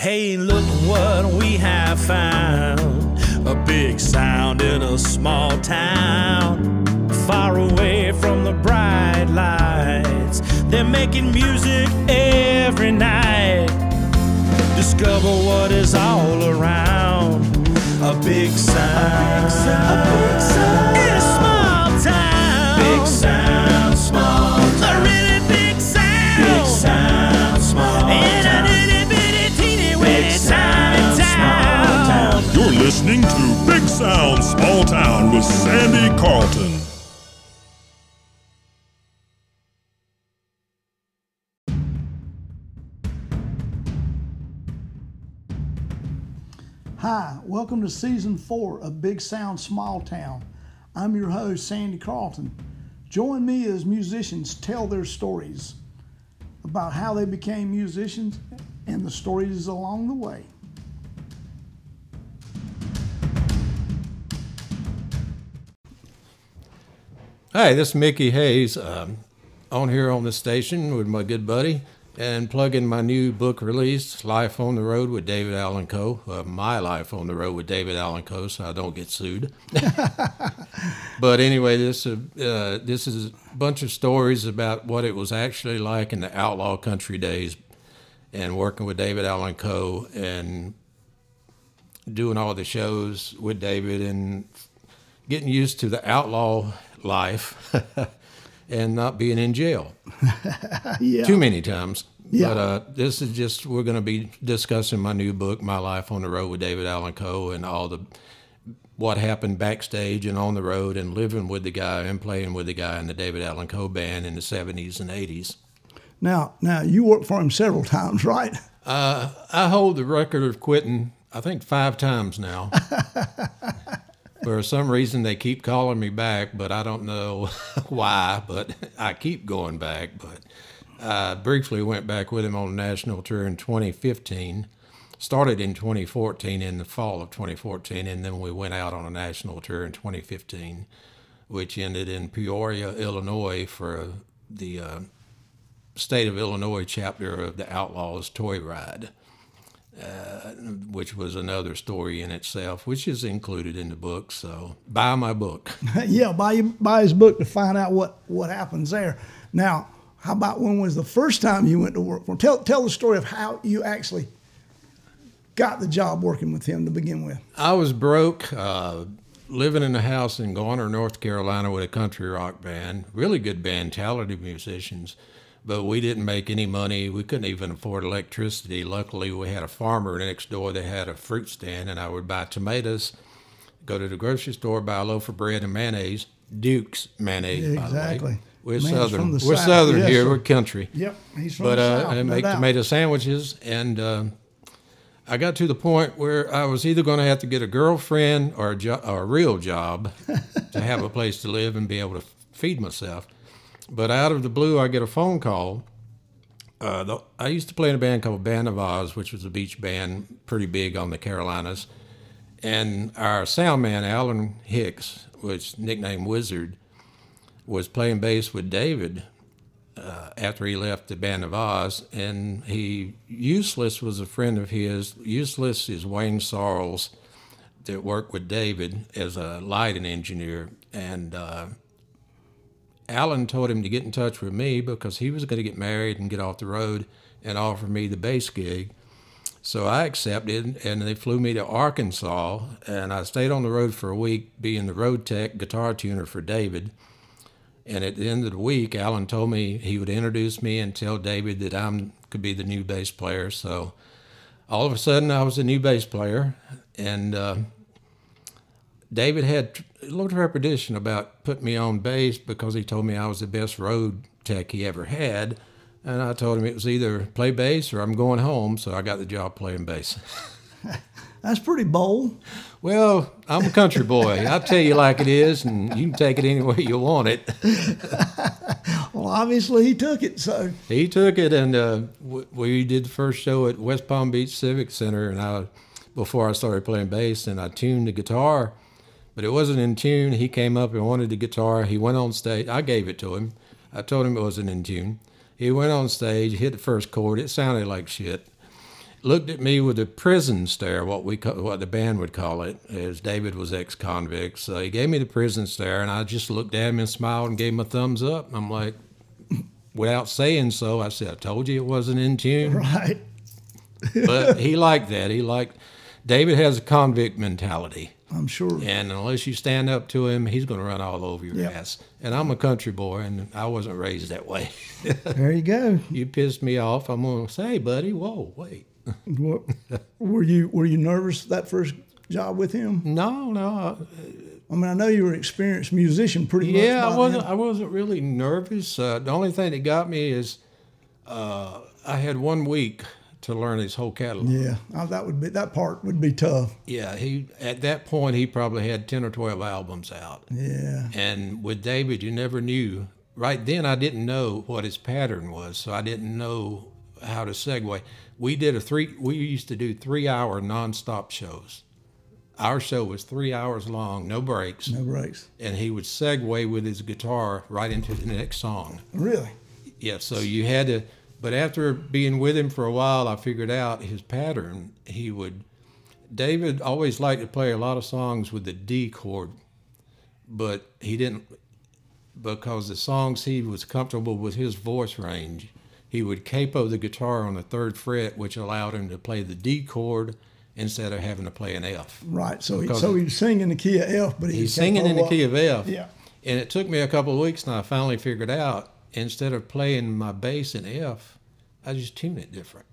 Hey, look what we have found. A big sound in a small town. Far away from the bright lights. They're making music every night. Discover what is all around. A big sound. A big sound. A small Sound Small Town with Sandy Carlton. Hi, welcome to season four of Big Sound Small Town. I'm your host, Sandy Carlton. Join me as musicians tell their stories about how they became musicians and the stories along the way. Hi, this is Mickey Hayes. Um, on here on the station with my good buddy and plugging my new book release, Life on the Road with David Allan Coe. Uh, my Life on the Road with David Allan Coe, so I don't get sued. but anyway, this uh, uh, this is a bunch of stories about what it was actually like in the outlaw country days, and working with David Allan Coe and doing all the shows with David and getting used to the outlaw life and not being in jail Yeah. too many times. Yeah. But uh, this is just we're going to be discussing my new book, My Life on the Road with David Allan Coe, and all the what happened backstage and on the road and living with the guy and playing with the guy in the David Allan Coe band in the seventies and eighties. Now, now you worked for him several times, right? Uh, I hold the record of quitting, I think five times now. For some reason, they keep calling me back, but I don't know why. But I keep going back. But I briefly went back with him on a national tour in 2015. Started in 2014, in the fall of 2014, and then we went out on a national tour in 2015, which ended in Peoria, Illinois, for the uh, state of Illinois chapter of the Outlaws Toy Ride which was another story in itself, which is included in the book. So buy my book. yeah, buy buy his book to find out what what happens there. Now, how about when was the first time you went to work for him? Tell tell the story of how you actually got the job working with him to begin with. I was broke, uh, living in a house in Garner, North Carolina, with a country rock band, really good band, talented musicians. But we didn't make any money. We couldn't even afford electricity. Luckily, we had a farmer next door that had a fruit stand, and I would buy tomatoes, go to the grocery store, buy a loaf of bread and mayonnaise, Duke's mayonnaise, by the Exactly. We're Man's southern. We're South. southern Yes, here. sir. We're country. Yep, he's from but the uh, South, I no make doubt. tomato sandwiches, and uh, I got to the point where I was either going to have to get a girlfriend or a, jo- or a real job to have a place to live and be able to feed myself. But out of the blue, I get a phone call. Uh, the, I used to play in a band called Band of Oz, which was a beach band, pretty big on the Carolinas. And our sound man, Alan Hicks, which nicknamed Wizard, was playing bass with David uh, after he left the Band of Oz, and he Useless was a friend of his. Useless is Wayne Sarles that worked with David as a lighting engineer, and uh, Alan told him to get in touch with me because he was going to get married and get off the road and offer me the bass gig. So I accepted, and they flew me to Arkansas, and I stayed on the road for a week, being the road tech guitar tuner for David. And at the end of the week, Alan told me he would introduce me and tell David that I could be the new bass player. So all of a sudden, I was the new bass player, and uh, David had a little trepidation about putting me on bass because he told me I was the best road tech he ever had. And I told him it was either play bass or I'm going home. So I got the job playing bass. That's pretty bold. Well, I'm a country boy. I'll tell you like it is, and you can take it any way you want it. Well, obviously he took it. So He took it, and uh, we did the first show at West Palm Beach Civic Center, and I, before I started playing bass, and I tuned the guitar, but it wasn't in tune. He came up and wanted the guitar. He went on stage. I gave it to him. I told him it wasn't in tune. He went on stage, hit the first chord. It sounded like shit. looked at me with a prison stare, what we what the band would call it, as David was ex-convict. So he gave me the prison stare, and I just looked at him and smiled and gave him a thumbs up. I'm like, without saying so, I said, "I told you it wasn't in tune." Right. But he liked that. He liked David has a convict mentality. I'm sure. And unless you stand up to him, he's going to run all over your Yeah. ass. And I'm a country boy, and I wasn't raised that way. There you go. you pissed me off. I'm going to say, buddy, whoa, wait. What, were you were you nervous that first job with him? No, no. I mean, I know you were an experienced musician, pretty much. Yeah, I wasn't. then. I wasn't really nervous. Uh, the only thing that got me is uh, I had one week to learn his whole catalog. Yeah, that would be that part would be tough. Yeah, he at that point he probably had ten or twelve albums out. Yeah. And with David, you never knew. Right then, I didn't know what his pattern was, so I didn't know how to segue. We did a three. We used to do three-hour nonstop shows. Our show was three hours long, no breaks, No breaks. and he would segue with his guitar right into the next song. Really? Yeah, so you had to. But after being with him for a while, I figured out his pattern. He would. David always liked to play a lot of songs with the D chord, but he didn't because the songs he was comfortable with his voice range. He would capo the guitar on the third fret, which allowed him to play the D chord instead of having to play an F. Right. So he, Because- so he's singing the key of F, but He's singing in the key of F. Yeah. And it took me a couple of weeks, and I finally figured out instead of playing my bass in F, I just tune it different.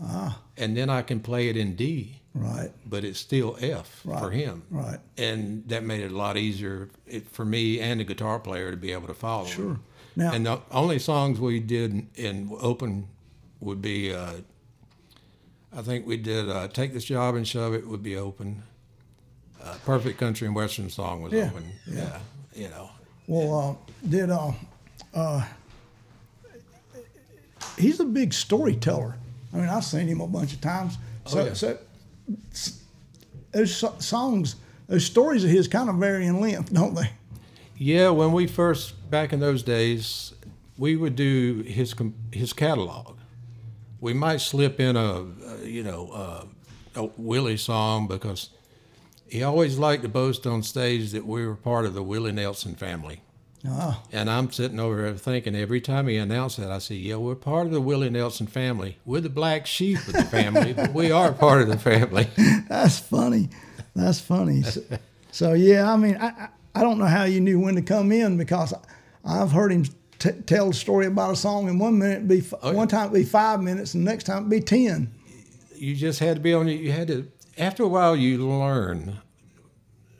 Ah. And then I can play it in D, Right. but it's still F for him. Right. And that made it a lot easier for me and the guitar player to be able to follow. Sure. Now- and the only songs we did in, in open would be, uh, I think we did uh, "Take This Job and Shove It" would be open. Uh, "Perfect Country and Western Song" was Yeah, open. yeah. Yeah, you know. Well, uh, did uh, uh, he's a big storyteller. I mean, I've seen him a bunch of times. So, Oh, yeah. so those so- songs, those stories of his kind of vary in length, don't they? Yeah, when we first back in those days, we would do his his catalog. We might slip in a, you know uh, a Willie song because he always liked to boast on stage that we were part of the Willie Nelson family. Ah, And I'm sitting over there thinking every time he announced that, I say, "Yeah, we're part of the Willie Nelson family. We're the black sheep of the family, but we are part of the family." that's funny. That's funny. So, so, yeah, I mean, I, I I don't know how you knew when to come in because I've heard him t- tell a story about a song, and one minute be f- Oh, yeah. one time it'd be five minutes, and the next time it'd be ten. you just had to be on. You had to. After a while, you learn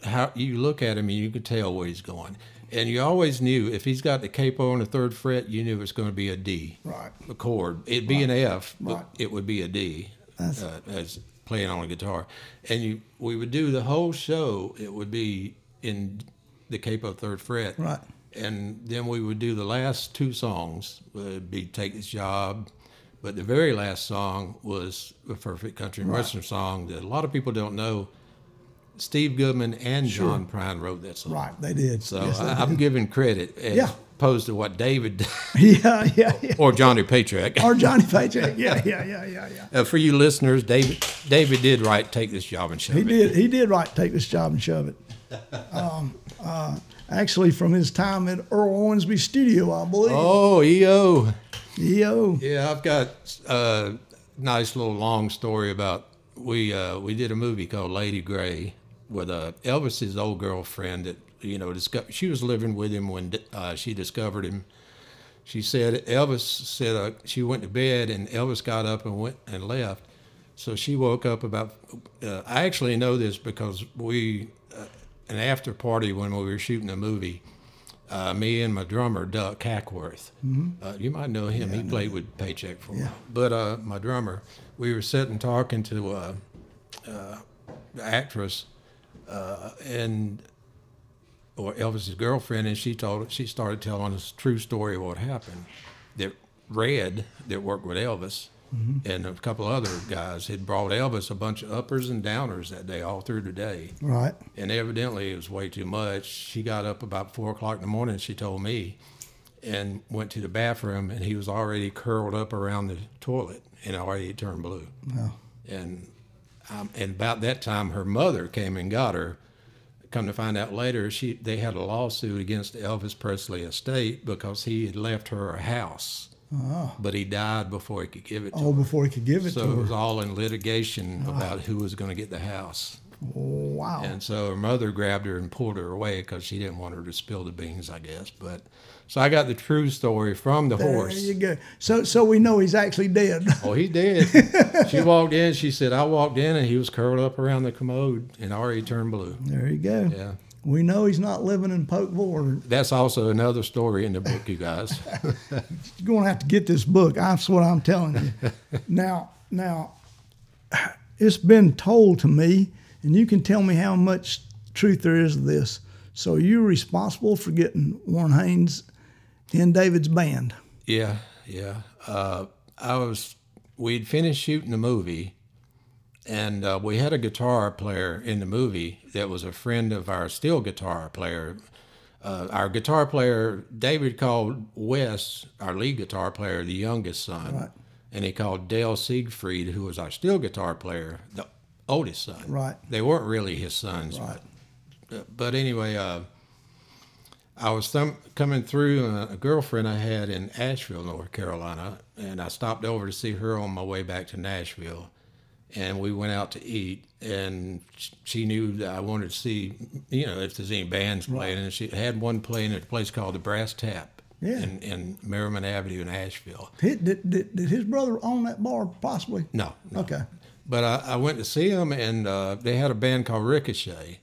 how you look at him, and you could tell where he's going. And you always knew if he's got the capo on the third fret, you knew it's going to be a D. Right. A chord. It'd be an F, but Right. it would be a D That's- uh, as playing on a guitar. And you, we would do the whole show. It would be in the capo third fret. Right. And then we would do the last two songs. Would be "Take This Job," but the very last song was a perfect country and western song that a lot of people don't know. Steve Goodman and John Prine wrote that song. Right, they did. So Yes, they I, I'm giving credit as Yeah. opposed to what David yeah, yeah, yeah. or Johnny Paycheck. Or Johnny Paycheck. Yeah, yeah, yeah, yeah, yeah. Uh, for you listeners, David David did write "Take This Job and Shove He It." did. He did right. Take this job and shove it. Um, uh, actually, from his time at Earl Owensby Studio, I believe. Oh, EO. EO. Yeah, I've got a nice little long story about we uh, we did a movie called Lady Grey with uh, Elvis's old girlfriend that you know discovered she was living with him when uh, she discovered him. She said Elvis said uh, she went to bed and Elvis got up and went and left. So she woke up about. Uh, I actually know this because we uh, an after party when we were shooting a movie. Uh, me and my drummer Doug Cackworth. Uh, you might know him. he played with Paycheck for a while. But uh, my drummer, we were sitting talking to uh, uh, the actress uh, and or Elvis's girlfriend, and she told she started telling us true story of what happened. That Red, that worked with Elvis, and a couple other guys had brought Elvis a bunch of uppers and downers that day, all through the day. Right. And evidently it was way too much. She got up about four o'clock in the morning, she told me, and went to the bathroom, and he was already curled up around the toilet and already turned blue. Well, and um, and about that time, her mother came and got her. Come to find out later, she they had a lawsuit against Elvis Presley estate because he had left her a house, but he died before he could give it to Oh, her. before he could give it So to her. So it was all in litigation about who was going to get the house. Wow. And so her mother grabbed her and pulled her away because she didn't want her to spill the beans, I guess. But so I got the true story from the there horse. There you go. So, so we know he's actually dead. Oh, he did. she walked in. She said, "I walked in and he was curled up around the commode and already turned blue." there you go. Yeah, We know he's not living in Pokeville that's also another story in the book, you guys. you're going to have to get this book. That's what I'm telling you. now, now, it's been told to me, and you can tell me how much truth there is to this. So you're responsible for getting Warren Haynes in David's band. yeah, yeah. Uh, I was. We'd finished shooting the movie, and uh, we had a guitar player in the movie that was a friend of our steel guitar player. Uh, our guitar player, David called Wes, our lead guitar player, the youngest son. Right. And he called Dale Siegfried, who was our steel guitar player, the oldest son. Right. They weren't really his sons. Right. But, but anyway, uh, I was thum- coming through uh, a, a girlfriend I had in Asheville, North Carolina, and I stopped over to see her on my way back to Nashville. And we went out to eat, and she knew that I wanted to see, you know, if there's any bands playing. And she had one playing at a place called the Brass Tap Yeah. in, in Merrimon Avenue in Asheville. Did, did, did, did his brother own that bar, possibly? No, no. Okay. But I, I went to see them, and uh, they had a band called Ricochet.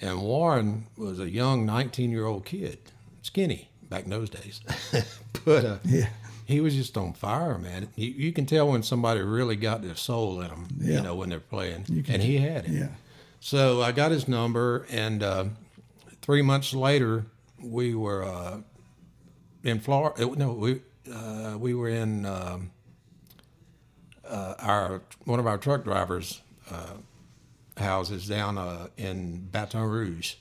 And Warren was a young 19 year old kid, skinny back in those days. but uh, Yeah. he was just on fire, man. You, you can tell when somebody really got their soul in them, Yeah. you know, when they're playing. And he had it. Yeah. So I got his number, and uh, three months later, we were uh, in Florida. No, we uh, we were in um, uh, our one of our truck drivers' uh, houses down uh, in Baton Rouge,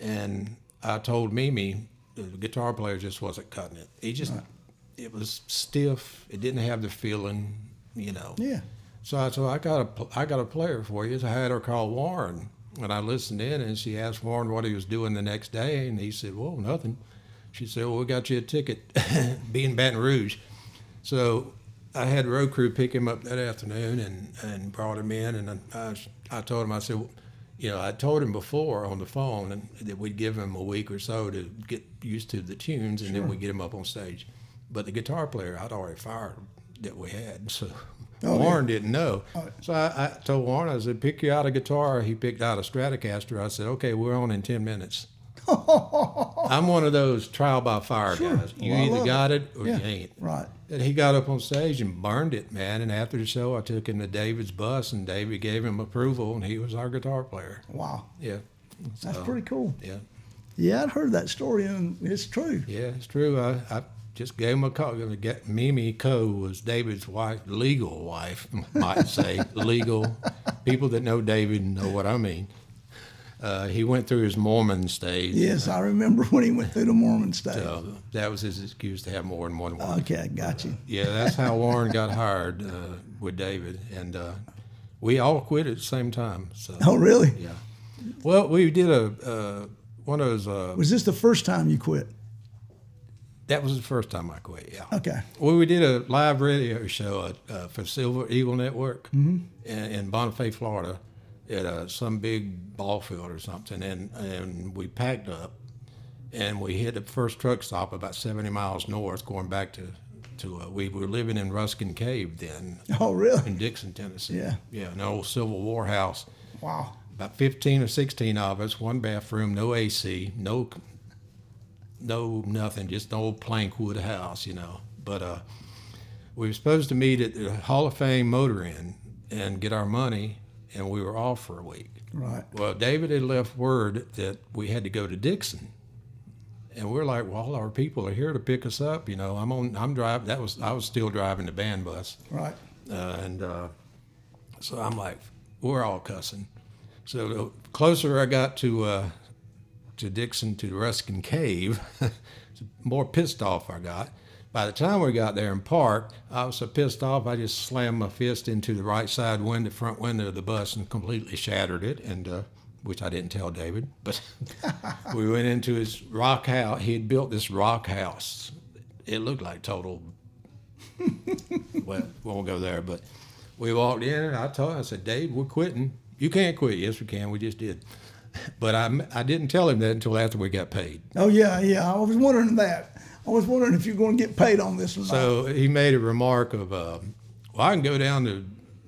and I told Mimi the guitar player just wasn't cutting it. He just it was stiff. It didn't have the feeling, you know. Yeah. So I said, I got a, I got a player for you. So I had her call Warren, and I listened in, and she asked Warren what he was doing the next day, and he said, "Well, nothing." She said, "Well, we got you a ticket, be in Baton Rouge." So I had road crew pick him up that afternoon, and and brought him in, and I, I told him, I said, you know, I told him before on the phone, and that we'd give him a week or so to get used to the tunes, and then we would get him up on stage. But the guitar player, I'd already fired that we had, so. Oh, Warren didn't know. Uh, so I, I told Warren, I said, pick you out a guitar. He picked out a Stratocaster. I said, okay, we're on in 10 minutes. I'm one of those trial by fire guys. You Well, either got it or Yeah. you ain't. Right. And he got up on stage and burned it, man. And after the show, I took him to David's bus, and David gave him approval, and he was our guitar player. Wow. Yeah, That's So, pretty cool. yeah, Yeah, I'd heard that story, and it's true. yeah. It's true. I, I just gave him a call. Get Mimi Coe was David's wife, legal wife, might say legal. People that know David know what I mean. Uh, he went through his Mormon stage. Yes, I remember when he went through the Mormon stage. So that was his excuse to have more than one wife. Okay, I got you. Yeah, that's how Warren got hired uh, with David, and uh, we all quit at the same time. So Oh, really? yeah, well, we did a uh, one of those. Uh, Was this the first time you quit? that was the first time I quit. Yeah. Okay. Well, we did a live radio show at, uh, for Silver Eagle Network in, in Bonifay, Florida, at uh, some big ball field or something, and and we packed up, and we hit the first truck stop about seventy miles north, going back to to uh, we were living in Ruskin Cave then Oh, really? in Dickson, Tennessee. Yeah. yeah, an old Civil War house. Wow. About fifteen or sixteen of us, one bathroom, no AC, no no nothing, just an old plank wood house, you know. But uh, we were supposed to meet at the Hall of Fame Motor Inn and get our money, and we were off for a week. Right. Well, David had left word that we had to go to Dickson, and we're like, "Well, our people are here to pick us up." You know, I'm on. I'm driving. That was I was still driving the band bus, Right. uh, and uh, so I'm like, we're all cussing. So the closer I got to uh, to Dickson to the Ruskin Cave, the more pissed off I got. By the time we got there and parked, I was so pissed off. I just slammed my fist into the right side window, front window of the bus, and completely shattered it. And uh, which I didn't tell David, but we went into his rock house. He had built this rock house. It looked like total. well, we won't go there, but we walked in and I told him, I said, Dave, we're quitting. You can't quit. Yes, we can. We just did. But I, I didn't tell him that until after we got paid. Oh yeah, yeah. I was wondering that. I was wondering if you're going to get paid on this or not. So he made a remark of, uh, well, I can go down to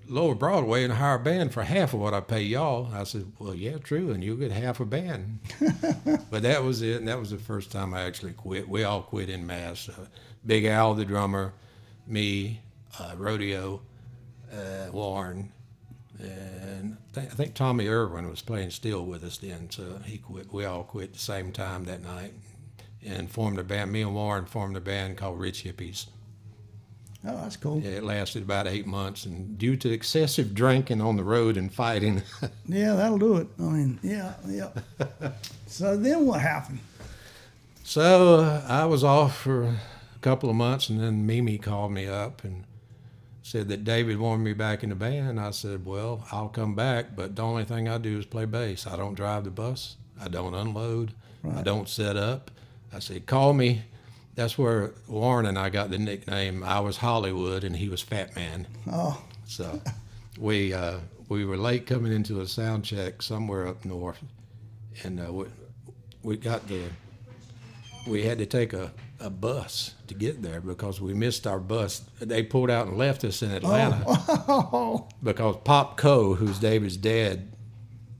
Lower Broadway and hire a band for half of what I pay y'all. I said, well, yeah, true, and you'll get half a band. but that was it, and that was the first time I actually quit. We all quit in mass. Uh, Big Al, the drummer, me, uh, Rodeo, uh, Warren, and th- I think Tommy Irwin was playing steel with us then, so he quit. We all quit at the same time that night and formed a band. Me and Warren formed a band called Rich Hippies. oh, that's cool. Yeah, it lasted about eight months, and due to excessive drinking on the road and fighting, Yeah, that'll do it. I mean, yeah, yeah. so then what happened? so uh, I was off for a couple of months, and then Mimi called me up and said that David wanted me back in the band. I said, "Well, I'll come back, but the only thing I do is play bass. I don't drive the bus. I don't unload. I don't set up." I said, "Call me." That's where Warren and I got the nickname. I was Hollywood, and he was Fat Man. Oh, So we uh, we were late coming into a sound check somewhere up north, and uh, we, we got the we had to take a, a bus to get there because we missed our bus. They pulled out and left us in Atlanta oh, because Pop Coe, who's David's dad,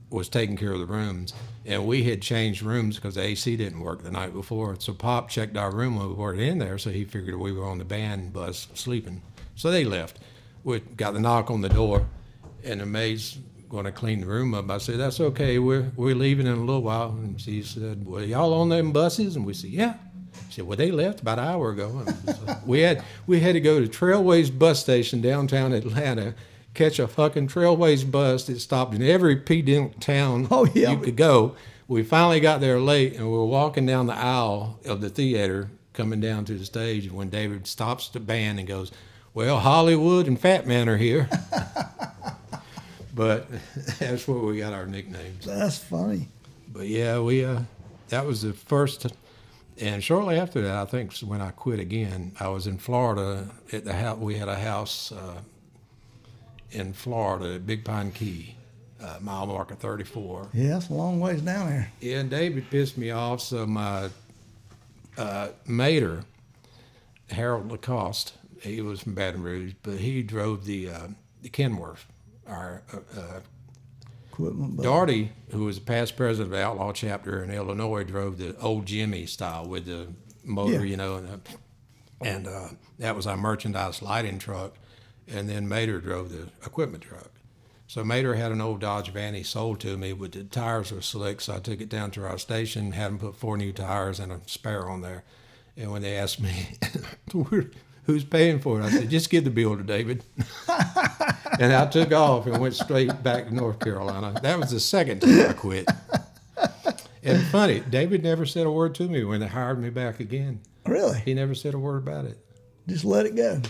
was taking care of the rooms, and we had changed rooms because the AC didn't work the night before. So Pop checked our room when we weren't in there, so he figured we were on the band bus sleeping. So they left. We got the knock on the door, and the maid's going to clean the room up. I said, "That's okay. We're we're leaving in a little while." And she said, "Well, y'all on them buses?" And we said, "Yeah." She said, "Well, they left about an hour ago." We had we had to go to Trailways bus station downtown Atlanta, catch a fucking Trailways bus that stopped in every pedunk town Oh, yeah. you could go. We finally got there late, and we were walking down the aisle of the theater, coming down to the stage. When David stops the band and goes, "Well, Hollywood and Fat Man are here," but that's where we got our nicknames. that's funny. But yeah, we uh, that was the first, and shortly after that, I think when I quit again. I was in Florida at the house. We had a house uh, in Florida at Big Pine Key, uh, mile marker 34. Yeah, it's a long ways down there. Yeah, and David pissed me off, so my uh, mater, Harold Lacoste, he was from Baton Rouge, but he drove the uh, the Kenworth. Our uh, uh, Equipment, Darty, who was a past president of the Outlaw chapter in Illinois, drove the old Jimmy style with the motor, Yeah. you know, and, uh, and uh, that was our merchandise lighting truck. And then Mater drove the equipment truck. So Mater had an old Dodge van he sold to me, but the tires were slick, so I took it down to our station, had them put four new tires and a spare on there. And when they asked me, who's paying for it, I said, just give the bill to David. and I took off and went straight back to North Carolina. That was the second time I quit. And funny, David never said a word to me when they hired me back again. really, He never said a word about it. just let it go.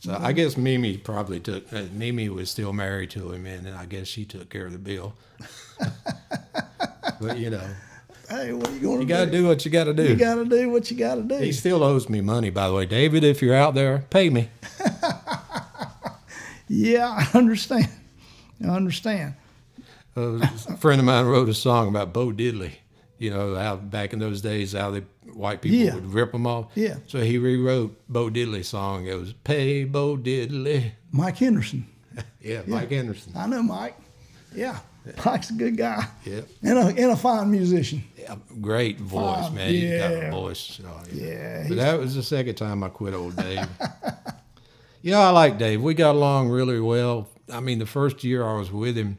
So I guess Mimi probably took. Uh, Mimi was still married to him, and I guess she took care of the bill. but you know, Hey, what are you going to you got to do what you got to do. You got to do what you got to do. he still owes me money, by the way, David. If you're out there, pay me. yeah, I understand. I understand. Uh, a friend of mine wrote a song about Bo Diddley. You know, how back in those days, how the white people Yeah. would rip them off. Yeah. So he rewrote Bo Diddley's song. It was "Pay Bo Diddley." Mike Henderson. Yeah, Mike Anderson. I know Mike. Yeah, Mike's a good guy. Yeah. And a, and a fine musician. Yeah, great voice, Fine. man. He's got Yeah. a voice. Oh, Yeah, But that was the second time I quit old Dave. you know, I like Dave. We got along really well. I mean, the first year I was with him,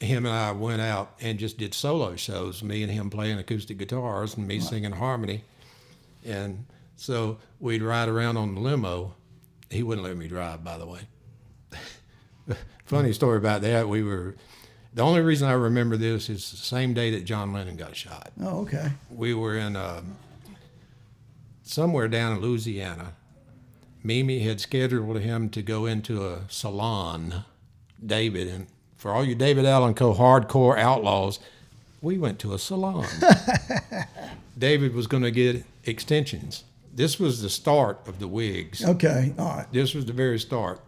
him and I went out and just did solo shows. Me and him playing acoustic guitars and me singing harmony. And so we'd ride around on the limo. He wouldn't let me drive, by the way. Funny story about that. We were, the only reason I remember this is the same day that John Lennon got shot Oh, okay. we were in um, somewhere down in Louisiana, Mimi had scheduled him to go into a salon, David, and for all you David Allan Coe. hardcore outlaws, we went to a salon. David was going to get extensions. This was the start of the wigs. Okay, all right. This was the very start.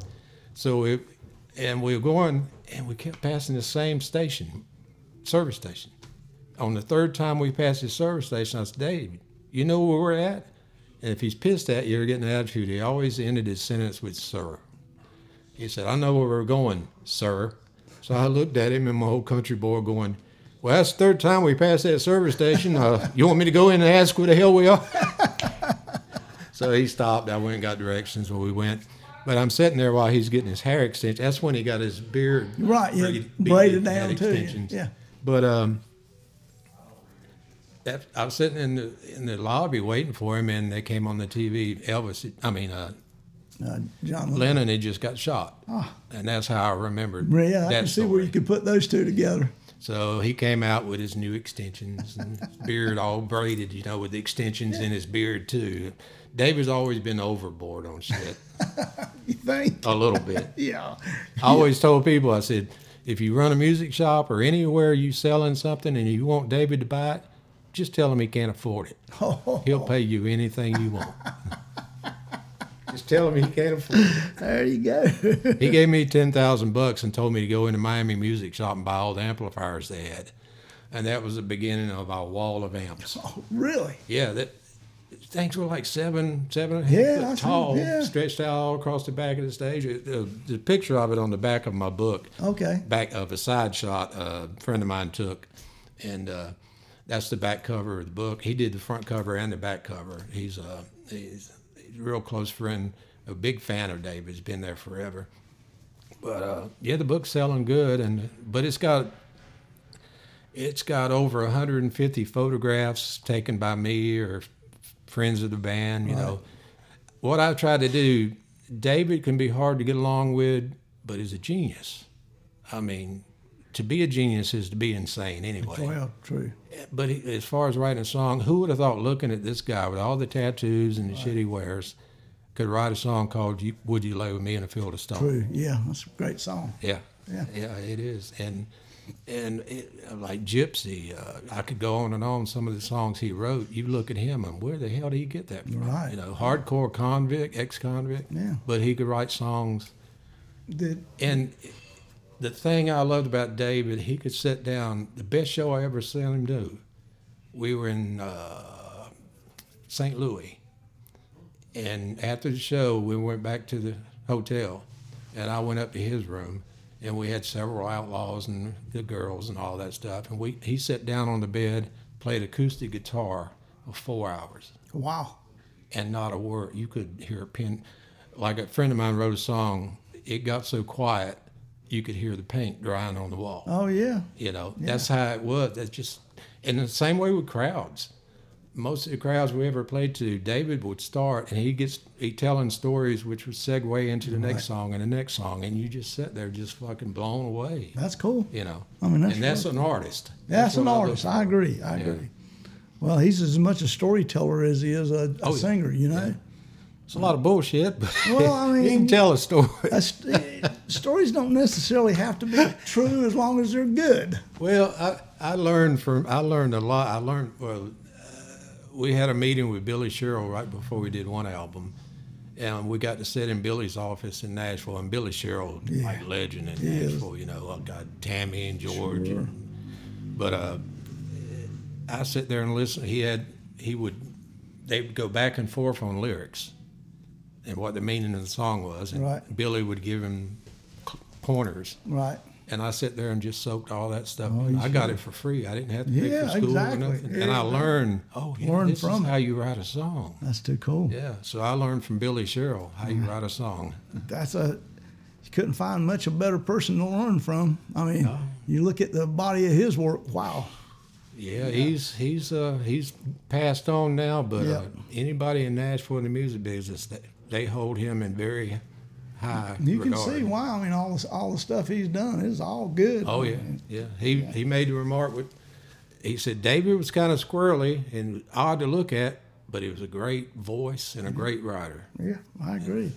So it, and we were going, and we kept passing the same station, service station. On the third time we passed his service station, I said, Dave, you know where we're at? And if he's pissed at you or getting an attitude, he always ended his sentence with "sir." He said, "I know where we're going, sir." So I looked at him and my old country boy going, "Well, that's the third time we passed that service station. Uh, you want me to go in and ask where the hell we are?" so he stopped. I went and got directions where we went. But I'm sitting there while he's getting his hair extension. That's when he got his beard Right, yeah, braided- braided down too, yeah. But um, that, I was sitting in the in the lobby waiting for him, and they came on the TV. Elvis, I mean, uh, Uh, John, Lennon had just got shot, and that's how I remembered Ah. yeah, I can see story. where you could put those two together. So he came out with his new extensions and his beard all braided, you know, with the extensions in his beard too. David's always been overboard on shit, You think? a little bit. Yeah. I always told people, I said, if you run a music shop or anywhere you selling something and you want David to buy it, just tell him he can't afford it. He'll pay you anything you want. Just tell him he can't afford it. There you go. He gave me ten thousand bucks and told me to go into Miami Music Shop and buy all the amplifiers they had, and that was the beginning of our wall of amps. Oh, really? Yeah, that things were like seven, seven and a half Yeah, I foot see, tall, yeah. stretched out all across the back of the stage. It- The, the picture of it on the back of my book, Okay. back of a side shot uh, a friend of mine took, and uh, that's the back cover of the book. He did the front cover and the back cover. He's uh, he's, he's a real close friend, a big fan of David's. Been there forever. But uh, yeah, the book's selling good, and but it's got it's got over 150 photographs taken by me or friends of the band. You know, what I've tried to do. David can be hard to get along with, but he's a genius. I mean, to be a genius is to be insane anyway. Well, true. But he, as far as writing a song, who would have thought looking at this guy with all the tattoos and the shit he wears could write a song called "You- "Would You Lay with Me in a Field of Stone"? True. Yeah, that's a great song. Yeah, Yeah. yeah, it is, and and it, like Gypsy, uh, I could go on and on. Some of the songs he wrote, you look at him and where the hell did he get that from? Right. You know, hardcore convict, ex-convict. Yeah. But he could write songs, Did and the thing I loved about David, he could sit down. The best show I ever seen him do. We were in uh, St. Louis, and after the show, we went back to the hotel, and I went up to his room, and we had several outlaws and the girls and all that stuff, and we he sat down on the bed, played acoustic guitar for four hours wow. and not a word. You could hear a pin. Like a friend of mine wrote a song. It got so quiet, you could hear the paint drying on the wall. Oh yeah. You know, that's how it was. That's just, and the same way with crowds. Most of the crowds we ever played to, David would start and he gets he telling stories which would segue into the next song and the next song, and you just sit there just fucking blown away. That's cool. You know, I mean, that's and that's right. an artist. That's, an what I artist. I agree. I Yeah. agree. Well, he's as much a storyteller as he is a, a Oh, singer. You know. It's a lot of bullshit, but Well, I you can tell a story. That's, stories don't necessarily have to be true as long as they're good. Well, I, I learned from I learned a lot. I learned well. Uh, we had a meeting with Billy Sherrill right before we did one album, and we got to sit in Billy's office in Nashville. And Billy Sherrill, like legend in. Nashville, you know, I got Tammy and George. and- but uh, I sit there and listen. He had he would they would go back and forth on lyrics and what the meaning of the song was, and Right. Billy would give him pointers. Right. And I sit there and just soaked all that stuff. Oh, I got it for free. I didn't have to pay for school exactly. or nothing. Yeah, and I learned, oh, yeah, Learn this from is how you write a song. That's too cool. Yeah. So I learned from Billy Sherrill how you write a song. That's a you couldn't find much a better person to learn from. I mean, you look at the body of his work. Wow. Yeah, he's he's uh, he's passed on now, but Yeah. uh, anybody in Nashville in the music business, they, they hold him in very high You can regard. see why. I mean, all this, all the stuff he's done is all good. Oh yeah, yeah. He he made the remark with, he said David was kind of squirrely and odd to look at, but he was a great voice and a great writer. Yeah, I agree.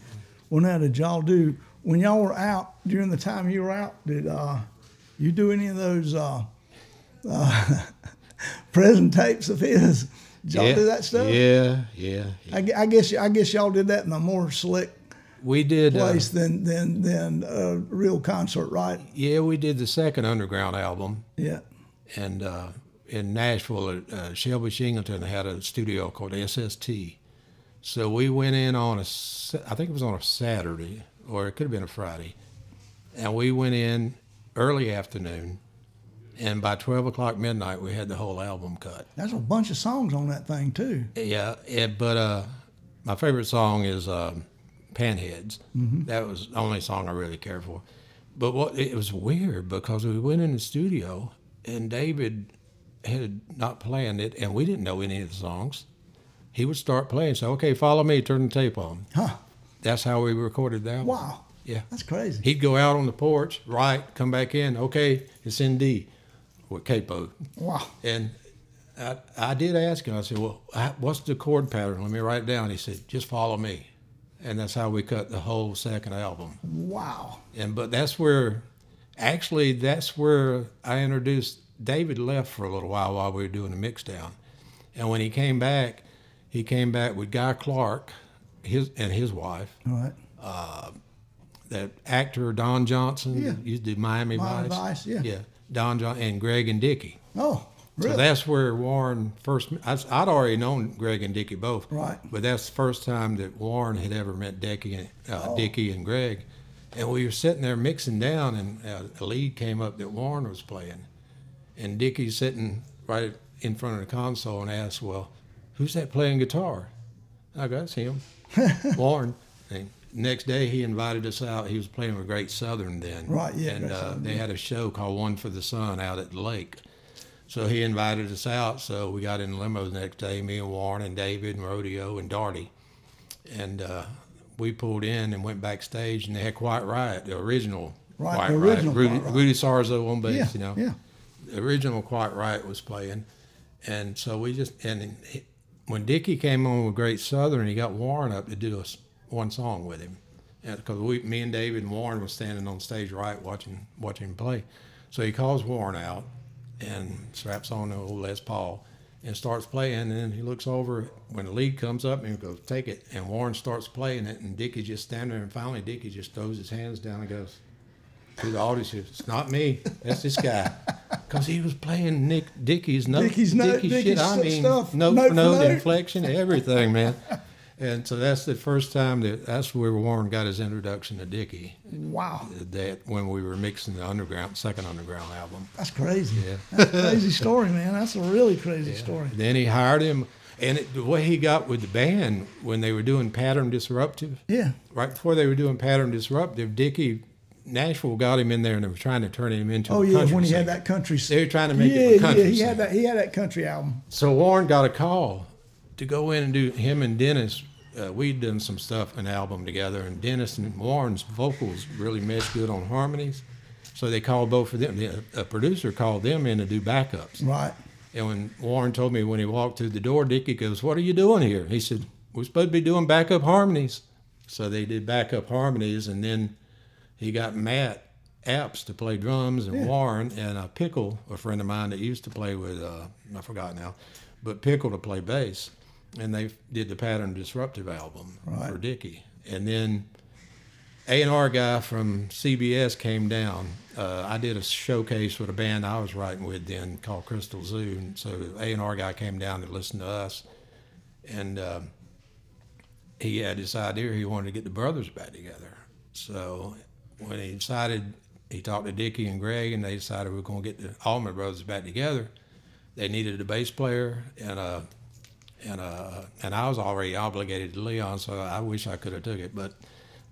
Well, now did y'all do when y'all were out during the time you were out? Did uh, you do any of those uh, uh, present tapes of his? Did y'all yeah, do that stuff? Yeah, yeah. yeah. I, I guess I guess y'all did that in a more slick We did. Uh, place than than than a real concert, right? yeah, we did the second Underground album, Yeah. and uh, in Nashville, uh, Shelby Singleton had a studio called SST. So we went in on a, I think it was on a Saturday, or it could have been a Friday, and we went in early afternoon, and by twelve o'clock midnight, we had the whole album cut. There's a bunch of songs on that thing too. Yeah, it, but uh, my favorite song is um Panheads. That was the only song I really care for. But what it was weird because we went in the studio and David had not planned it, and we didn't know any of the songs. He would start playing, say, "Okay, follow me, turn the tape on." Huh. That's how we recorded that. one. Wow. Yeah. That's crazy. He'd go out on the porch, right, come back in. Okay, it's in D with capo. Wow. And I, I did ask him. I said, "Well, what's the chord pattern? Let me write it down." He said, "Just follow me," and that's how we cut the whole second album. Wow. And but that's where, actually, that's where I introduced. David left for a little while while we were doing the mix down, and when he came back, he came back with Guy Clark, his and his wife, All right. Uh, that actor Don Johnson. Yeah. used to do Miami, Miami Vice. Vice, yeah. yeah. Don John and Greg and Dickie. Oh, really? So that's where Warren first. I, I'd already known Greg and Dickie both, Right. But that's the first time that Warren had ever met Dickie and uh, Oh. Dickie and Greg, and we were sitting there mixing down, and uh, a lead came up that Warren was playing, and Dickie's sitting right in front of the console and asked, "Well, who's that playing guitar?" I go, "That's him, Warren." And next day he invited us out. He was playing with Great Southern then, Right, yeah, and uh, they had a show called One for the Sun out at the lake. So he invited us out. So we got in the limo the next day, me and Warren and David and Rodeo and Darty. And uh, we pulled in and went backstage, and they had Quiet Riot, the original Right, Quiet the original Riot. Rudy. Rudy Sarzo on bass, yeah. you know. Yeah. The original Quiet Riot was playing. And so we just, and he, when Dickie came on with Great Southern, he got Warren up to do us one song with him. Because we, me and David and Warren was standing on stage right watching watching him play. So he calls Warren out and straps on the old Les Paul and starts playing. And then he looks over when the lead comes up and he goes, "Take it." And Warren starts playing it, and Dickie's just standing there. And finally, Dickie just throws his hands down and goes to the audience. It's not me. That's this guy. Because he was playing Nick Dickie's note, Dickie's note- Dickie Dickie's shit. I mean, stuff, note, note note, note. inflection, everything, man. And so that's the first time that that's where Warren got his introduction to Dickie. Wow. That when we were mixing the underground second underground album. That's crazy. Yeah. That's a crazy story, man. That's a really crazy story. Then he hired him, and it, the way he got with the band when they were doing Pattern Disruptive, Yeah. right before they were doing Pattern Disruptive, Dickie Nashville got him in there, and they were trying to turn him into. Oh a yeah, country when he singer. had that country. They were trying to make yeah, it a country yeah, he singer. had that. He had that country album. So Warren got a call to go in and do him and Dennis. Uh, we'd done some stuff, an album together, and Dennis and Warren's vocals really meshed good on harmonies. So they called both of them. The- A producer called them in to do backups. Right. And when Warren told me when he walked through the door, Dickie goes, "What are you doing here?" He said, "We're supposed to be doing backup harmonies." So they did backup harmonies, and then he got Matt Abts to play drums, and Yeah. Warren and uh, Pickle, a friend of mine that used to play with, uh, I forgot now, but Pickle to play bass, and they did the Pattern Disruptive album Right. for Dickie, and then. A and R guy from CBS came down. Uh, I did a showcase with a band I was writing with then called Crystal Zoo, and so A and R guy came down to listen to us, and uh, he had this idea he wanted to get the brothers back together. So when he decided, he talked to Dickie and Greg, and they decided we are going to get the Allman Brothers back together. They needed a bass player and a and uh, and I was already obligated to Leon, so I wish I could have took it. But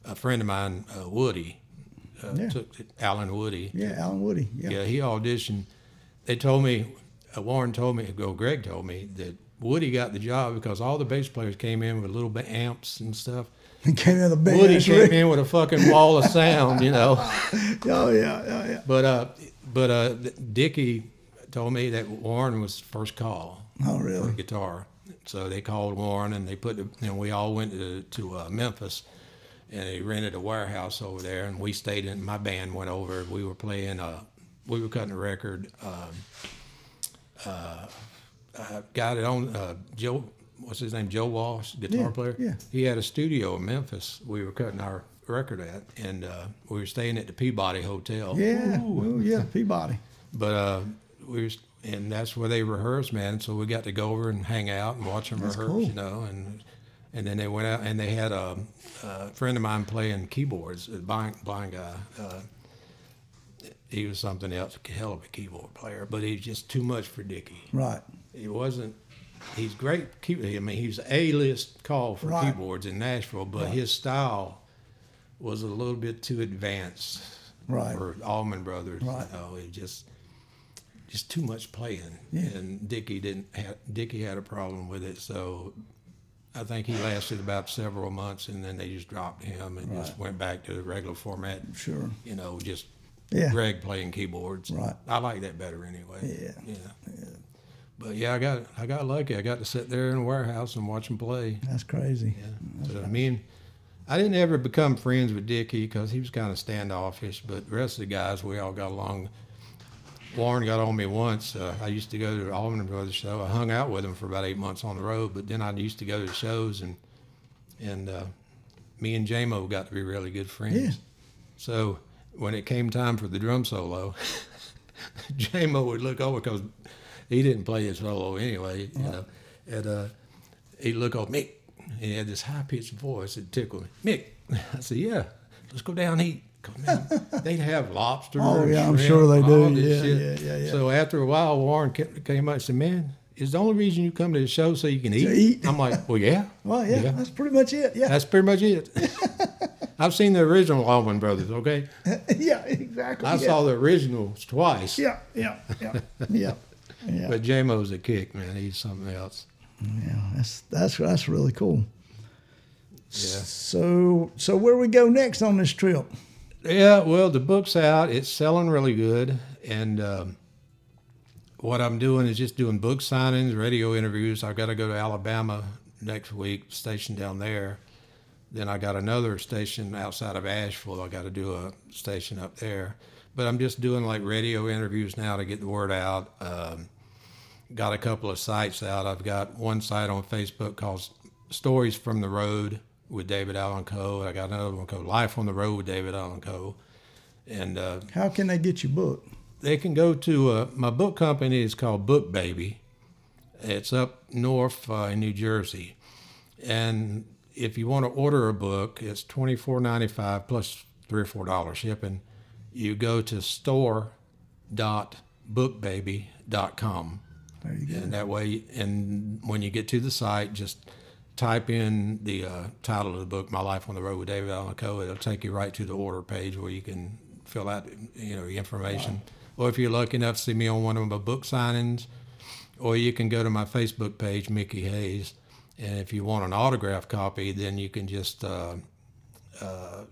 a friend of mine, uh, Woody, uh, Yeah. took it, Allen Woody. Yeah, Allen Woody. Yeah. Yeah, he auditioned. They told me, uh, Warren told me, go, Greg told me that Woody got the job because all the bass players came in with little amps and stuff. He came in the Woody came rig. in with a fucking wall of sound, you know. Oh yeah, yeah, yeah. But uh, but uh, Dickie told me that Warren was first call Oh for really? guitar, So they called Warren and they put, the, and we all went to, to uh, Memphis and they rented a warehouse over there and we stayed in, my band went over. We were playing, uh, we were cutting a record. Um, uh, I got it on, uh, Joe, what's his name? Joe Walsh, guitar Yeah, player. yeah. He had a studio in Memphis. We were cutting our record at, and uh, we were staying at the Peabody Hotel. Yeah. Oh yeah, Peabody. But uh, we was, and that's where they rehearsed, man. So we got to go over and hang out and watch them That's rehearse, cool. you know. And and then they went out and they had a, a friend of mine playing keyboards, a blind blind guy. Uh, he was something else, a hell of a keyboard player, but he was just too much for Dickey. Right. He wasn't. He's great. key- I mean, he's a list call for Right. keyboards in Nashville, but his style was a little bit too advanced Right. for Allman Brothers. Right. You know, it just just too much playing, Yeah. and Dickey didn't. Have, Dickey had a problem with it, so I think he lasted about several months, and then they just dropped him and just went back to the regular format. Sure. You know, just Yeah. Gregg playing keyboards. Right. I like that better anyway. Yeah. Yeah. But yeah, I got I got lucky. I got to sit there in a warehouse and watch him play. That's crazy. Yeah. So, I mean, I didn't ever become friends with Dickey because he was kind of standoffish. But the rest of the guys, we all got along. Warren got on me once. Uh, I used to go to the Allman Brothers show. I hung out with him for about eight months on the road. But then I used to go to the shows and and uh, me and Jaimoe got to be really good friends. Yeah. So when it came time for the drum solo, Jaimoe would look over because he didn't play his solo anyway, you know, and uh, he'd look over Mick. He had this high pitched voice that tickled me. Mick, I said, "Yeah, let's go down eat." Man, they'd have lobster. Oh, yeah, I'm sure they do. Yeah, yeah, yeah, yeah. So after a while, Warren came up and said, "Man, is the only reason you come to the show so you can eat?" eat. I'm like, "Well, yeah." Well, yeah, that's pretty much it. Yeah. That's pretty much it. I've seen the original Allman Brothers. Okay, yeah. Exactly. I yeah. saw the originals twice. Yeah. Yeah. Yeah. Yeah. Yeah. But Jaimoe's a kick, man. He's something else. yeah. That's that's that's really cool. Yeah. So so where we go next on this trip? Yeah, well, the book's out. It's selling really good. And um, what I'm doing is just doing book signings, radio interviews. I've got to go to Alabama next week, station down there. Then I got another station outside of Asheville. I got to do a station up there. But I'm just doing like radio interviews now to get the word out. Um, got a couple of sites out. I've got one site on Facebook called Stories from the Road with David Allan Coe. I got another one called Life on the Road with David Allan Coe. And uh, How can they get your book? they can go to uh, my book company is called Book Baby. It's up north uh, in New Jersey, and if you want to order a book, it's twenty four ninety five plus three or four dollars shipping. You go to store store.bookbaby.com, There you go. and that way, and when you get to the site, just type in the uh, title of the book, "My Life on the Road with David Allan Coe." It'll take you right to the order page where you can fill out, you know, your information. Or if you're lucky enough to see me on one of my book signings, or you can go to my Facebook page, Mickey Hayes, and if you want an autograph copy, then you can just. Uh, uh,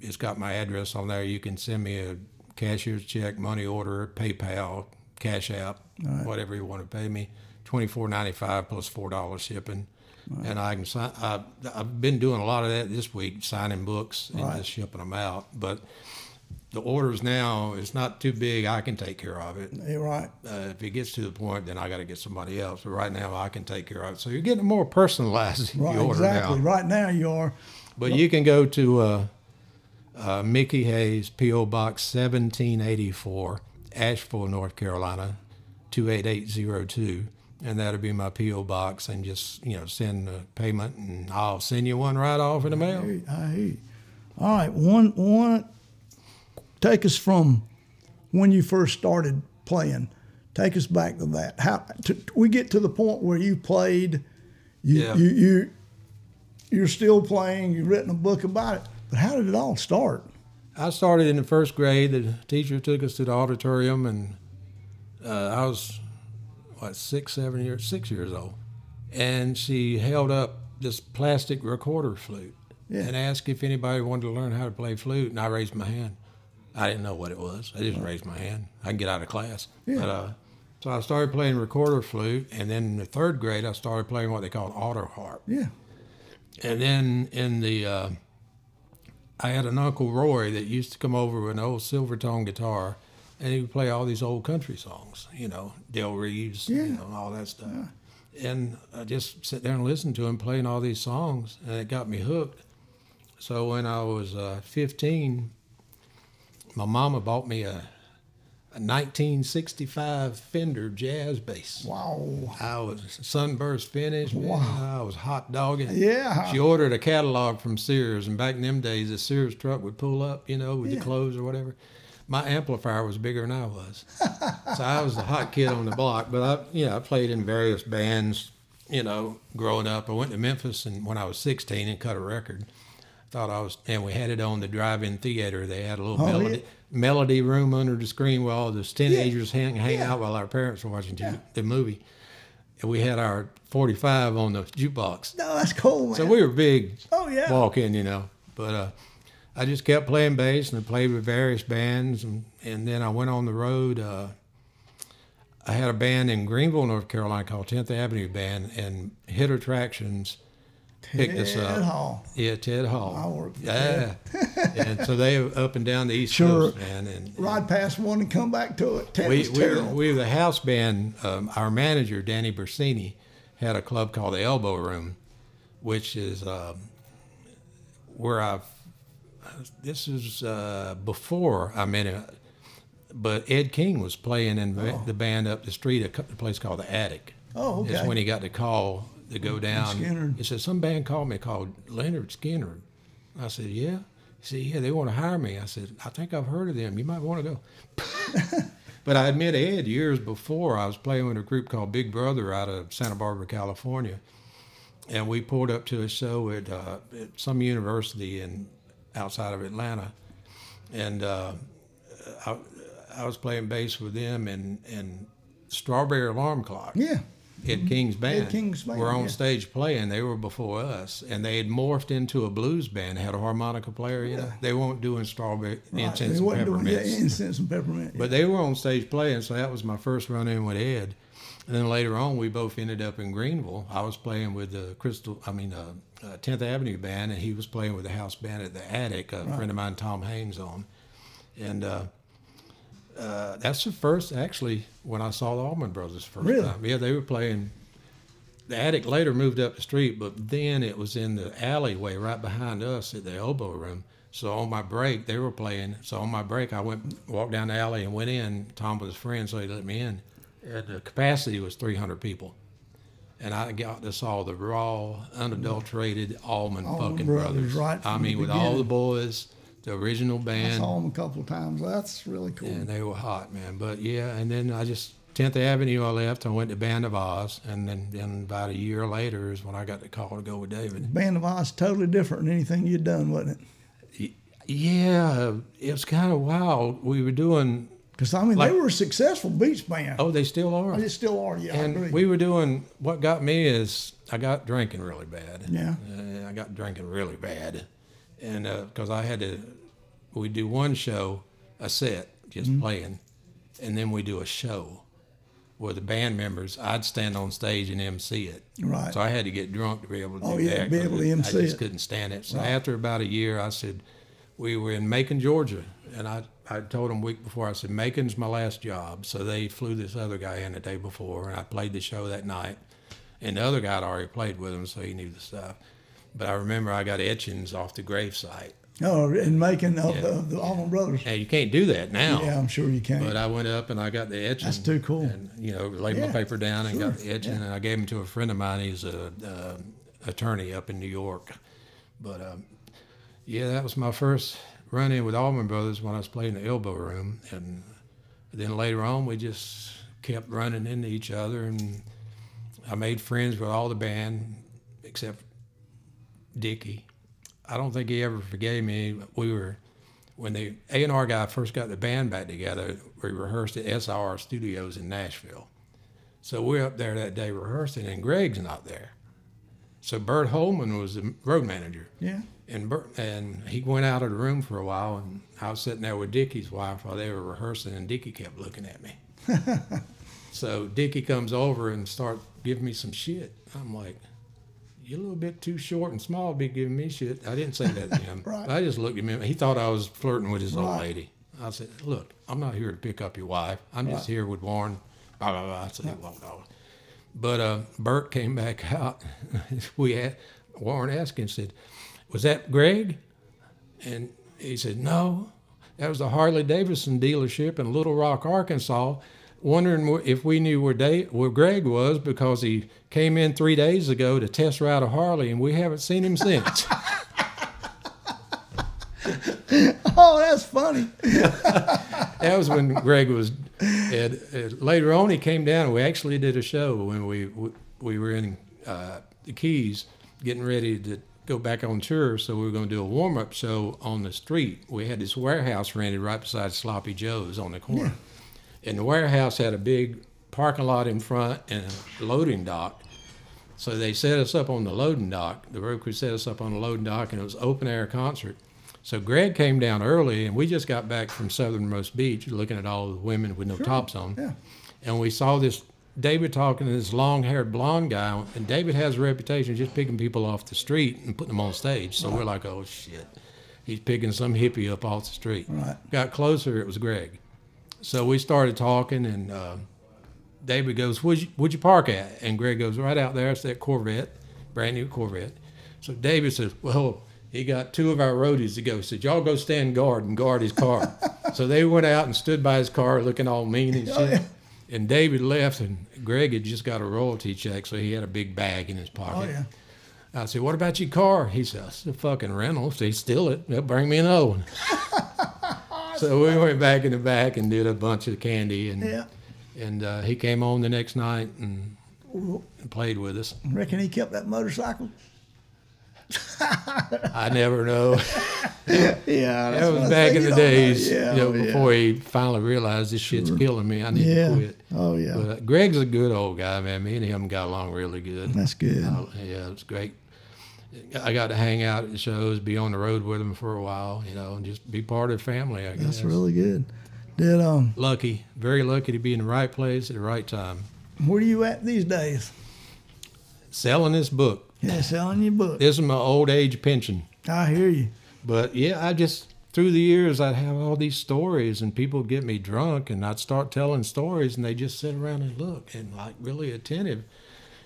it's got my address on there. You can send me a cashier's check, money order, PayPal, Cash App, whatever you want to pay me. Twenty four ninety five plus four dollars shipping, and I can sign. I, I've been doing a lot of that this week, signing books and Right. just shipping them out. But the orders now it's not too big. I can take care of it. Yeah, right. Uh, if it gets to the point, then I got to get somebody else. But right now, I can take care of it. So you're getting more personalized Right. order Exactly. now. Right now you are. But you can go to uh, uh, Mickey Hayes, P.O. Box 1784, Asheville, North Carolina, 28802. And that'll be my P.O. Box. And just, you know, send the payment, and I'll send you one right off in the mail. I hear you. All right. One one. Take us from when you first started playing. Take us back to that. How to, we get to the point where you played. You, Yeah. you you you're still playing. You've written a book about it. But how did it all start? I started in the first grade. The teacher took us to the auditorium, and uh, I was what six, seven years, six years old, and she held up this plastic recorder flute Yeah. and asked if anybody wanted to learn how to play flute, and I raised my hand. I didn't know what it was. I just raised my hand. I can get out of class, Yeah. but uh, So I started playing recorder flute, and then in the third grade, I started playing what they call auto harp. Yeah. And then in the, uh, I had an uncle Roy that used to come over with an old Silvertone guitar, and he would play all these old country songs, you know, Del Reeves, Yeah. you know, and all that stuff. And I just sit there and listen to him playing all these songs, and it got me hooked. So when I was uh, 15, my mama bought me a, a 1965 Fender jazz bass. Wow. I was sunburst finish. Man. I was hot dogging. Yeah. She ordered a catalog from Sears, and back in them days, the Sears truck would pull up, you know, with Yeah. the clothes or whatever. My amplifier was bigger than I was, so I was the hot kid on the block. But I, you know, I played in various bands. You know, growing up, I went to Memphis, and when I was 16, and cut a record. Thought I was, and we had it on the drive-in theater. They had a little Oh, melody, yeah. melody room under the screen where all the teenagers hang hang Yeah. out while our parents were watching t- the movie. And we had our 45 on the jukebox. No, that's cool, man. So we were big Oh, yeah. walk in, you know. But uh, I just kept playing bass and I played with various bands. And, and then I went on the road. Uh, I had a band in Greenville, North Carolina called 10th Avenue Band, and Hit Attractions picked us Ted up. Hall. Yeah, Ted Hall. I worked for Yeah. and so they were up and down the East Sure. Coast, man. And, Ride past one and come back to it. Ted we, we, were, we were the house band. Um, our manager, Danny Bersini, had a club called the Elbow Room, which is um, where I've. This is uh, before I met him, but Ed King was playing in the- the band up the street, a a place called the Attic. Oh, okay. That's when he got the call to go down. Skynyrd. He said, Some band called me called Lynyrd Skynyrd. I said, Yeah. He said, Yeah, they want to hire me. I said, I think I've heard of them. You might want to go. but I had met Ed years before. I was playing with a group called Big Brother out of Santa Barbara, California. And we pulled up to a show at, uh, at some university in outside of Atlanta. And uh, I, I was playing bass with them and, and Strawberry Alarm Clock. yeah. Ed King's band. King's band, We were on yeah. stage playing. They were before us, and they had morphed into a blues band. Had a harmonica player. You know, they weren't doing strawberry Right. incense They and wasn't doing- yeah, incense and peppermint. But they were on stage playing, so that was my first run in with Ed. And then later on, we both ended up in Greenville. I was playing with the Crystal, I mean, uh, uh, 10th Avenue band, and he was playing with the house band at the Attic. A friend of mine, Tom Haynes, on, and uh, uh, that's the first actually when I saw the Allman Brothers first Really? time. Yeah, they were playing. The Attic later moved up the street, but then it was in the alleyway right behind us at the elbow room. So on my break, they were playing. So on my break, I went walked down the alley and went in. Tom was his friend, so he let me in. And the capacity was 300 people, and I got to saw the raw, unadulterated Allman Allman fucking Brothers, brothers. right I from the mean, with all beginning. the boys, the original band. I band, saw them a couple of times. That's really cool. and they were hot, man. But yeah, and then I just 10th Avenue. I left. I went to Band of Oz, and then, then about a year later is when I got the call to go with David. Band of Oz totally different than anything you'd done, wasn't it? Yeah, it was kind of wild. We were doing. Because I mean, Like- they were a successful beach band. Oh, they still are. They still are. Yeah, I and agree. we were doing what got me is I got drinking really bad. Yeah. Uh, I got drinking really bad, and because I had to, we do one show, a set, just Mm-hmm. playing, and then we do a show, where the band members, I'd stand on stage and MC it. Right. So I had to get drunk to be able to Oh, do yeah, that. be able to it- MC I just it. couldn't stand it. So after about a year, I said, we were in Macon, Georgia, and I, I told them a week before, I said, Macon's my last job. So they flew this other guy in the day before, and I played the show that night. And the other guy had already played with him, so he knew the stuff. But I remember I got etchings off the gravesite. oh, and making of Yeah. the, the Allman Brothers. And you can't do that now. Yeah, I'm sure you can. But I went up and I got the etching. That's too cool. And you know, laid Yeah, my paper down and got the etching, and I gave them to a friend of mine. He's a uh, attorney up in New York. But um, yeah, that was my first run in with Allman Brothers when I was playing the Elbow Room, and then later on we just kept running into each other, and I made friends with all the band except Dickey. I don't think he ever forgave me. We were when the A and R guy first got the band back together. We rehearsed at SR Studios in Nashville. So we're up there that day rehearsing, and Gregg's not there. So Bert Holman was the road manager, yeah. And Bert, and he went out of the room for a while, and I was sitting there with Dickey's wife while they were rehearsing, and Dickey kept looking at me. So Dickey comes over and starts giving me some shit. I'm like, you're a little bit too short and small to be giving me shit. I didn't say that to him. Right. I just looked at him. He thought I was flirting with his old lady. I said, look, I'm not here to pick up your wife. I'm just here with Warren. Blah, blah, blah. I said, he walked off. But uh, Bert came back out. we had Warren asked him, said, "Was that Gregg?" And he said, "No, that was the Harley Davidson dealership in Little Rock, Arkansas." Wondering if we knew where Dave, where Gregg was because he came in three days ago to test ride a Harley, and we haven't seen him since. Oh, that's funny. that was when Gregg was. And, and later on, he came down. and We actually did a show when we we, we were in uh, the Keys, getting ready to go back on tour. So we were going to do a warm up show on the street. We had this warehouse rented right beside Sloppy Joe's on the corner, and the warehouse had a big parking lot in front and a loading dock. So they set us up on the loading dock. The road crew set us up on the loading dock, and it was open air concert. So Gregg came down early, and we just got back from Southernmost Beach, looking at all the women with no tops on. Yeah. And we saw this David talking to this long-haired blonde guy, and David has a reputation of just picking people off the street and putting them on stage. So we're like, oh shit, he's picking some hippie up off the street. Right. Got closer, it was Gregg. So we started talking, and uh, David goes, where'd you, where'd you park at? And Gregg goes, right out there. It's that Corvette, brand new Corvette. So David says, well, he got two of our roadies to go. He said, y'all go stand guard and guard his car. so they went out and stood by his car looking all mean and shit. And David left, and Gregg had just got a royalty check, so he had a big bag in his pocket. Oh, yeah. I said, "What about your car?" He said, "It's a fucking rental. If they steal it, they'll bring me another one." so we went back in the back and did a bunch of candy, and Yeah. and uh, he came on the next night and played with us. Reckon he kept that motorcycle? I never know. Yeah, that was back in the days, Yeah, you know, oh, yeah. before he finally realized this shit's killing me. I need Yeah. to quit. Oh, yeah. But uh, Gregg's a good old guy, man. Me and him got along really good. That's good. Oh, yeah, it was great. I got to hang out at shows, be on the road with him for a while, you know, and just be part of the family. I guess. That's really good. Did um, lucky, very lucky to be in the right place at the right time. where are you at these days? Selling this book. Yeah, selling your book. This is my old age pension. I hear you. But yeah, I just through the years I'd have all these stories and people get me drunk and I'd start telling stories and they just sit around and look and like really attentive.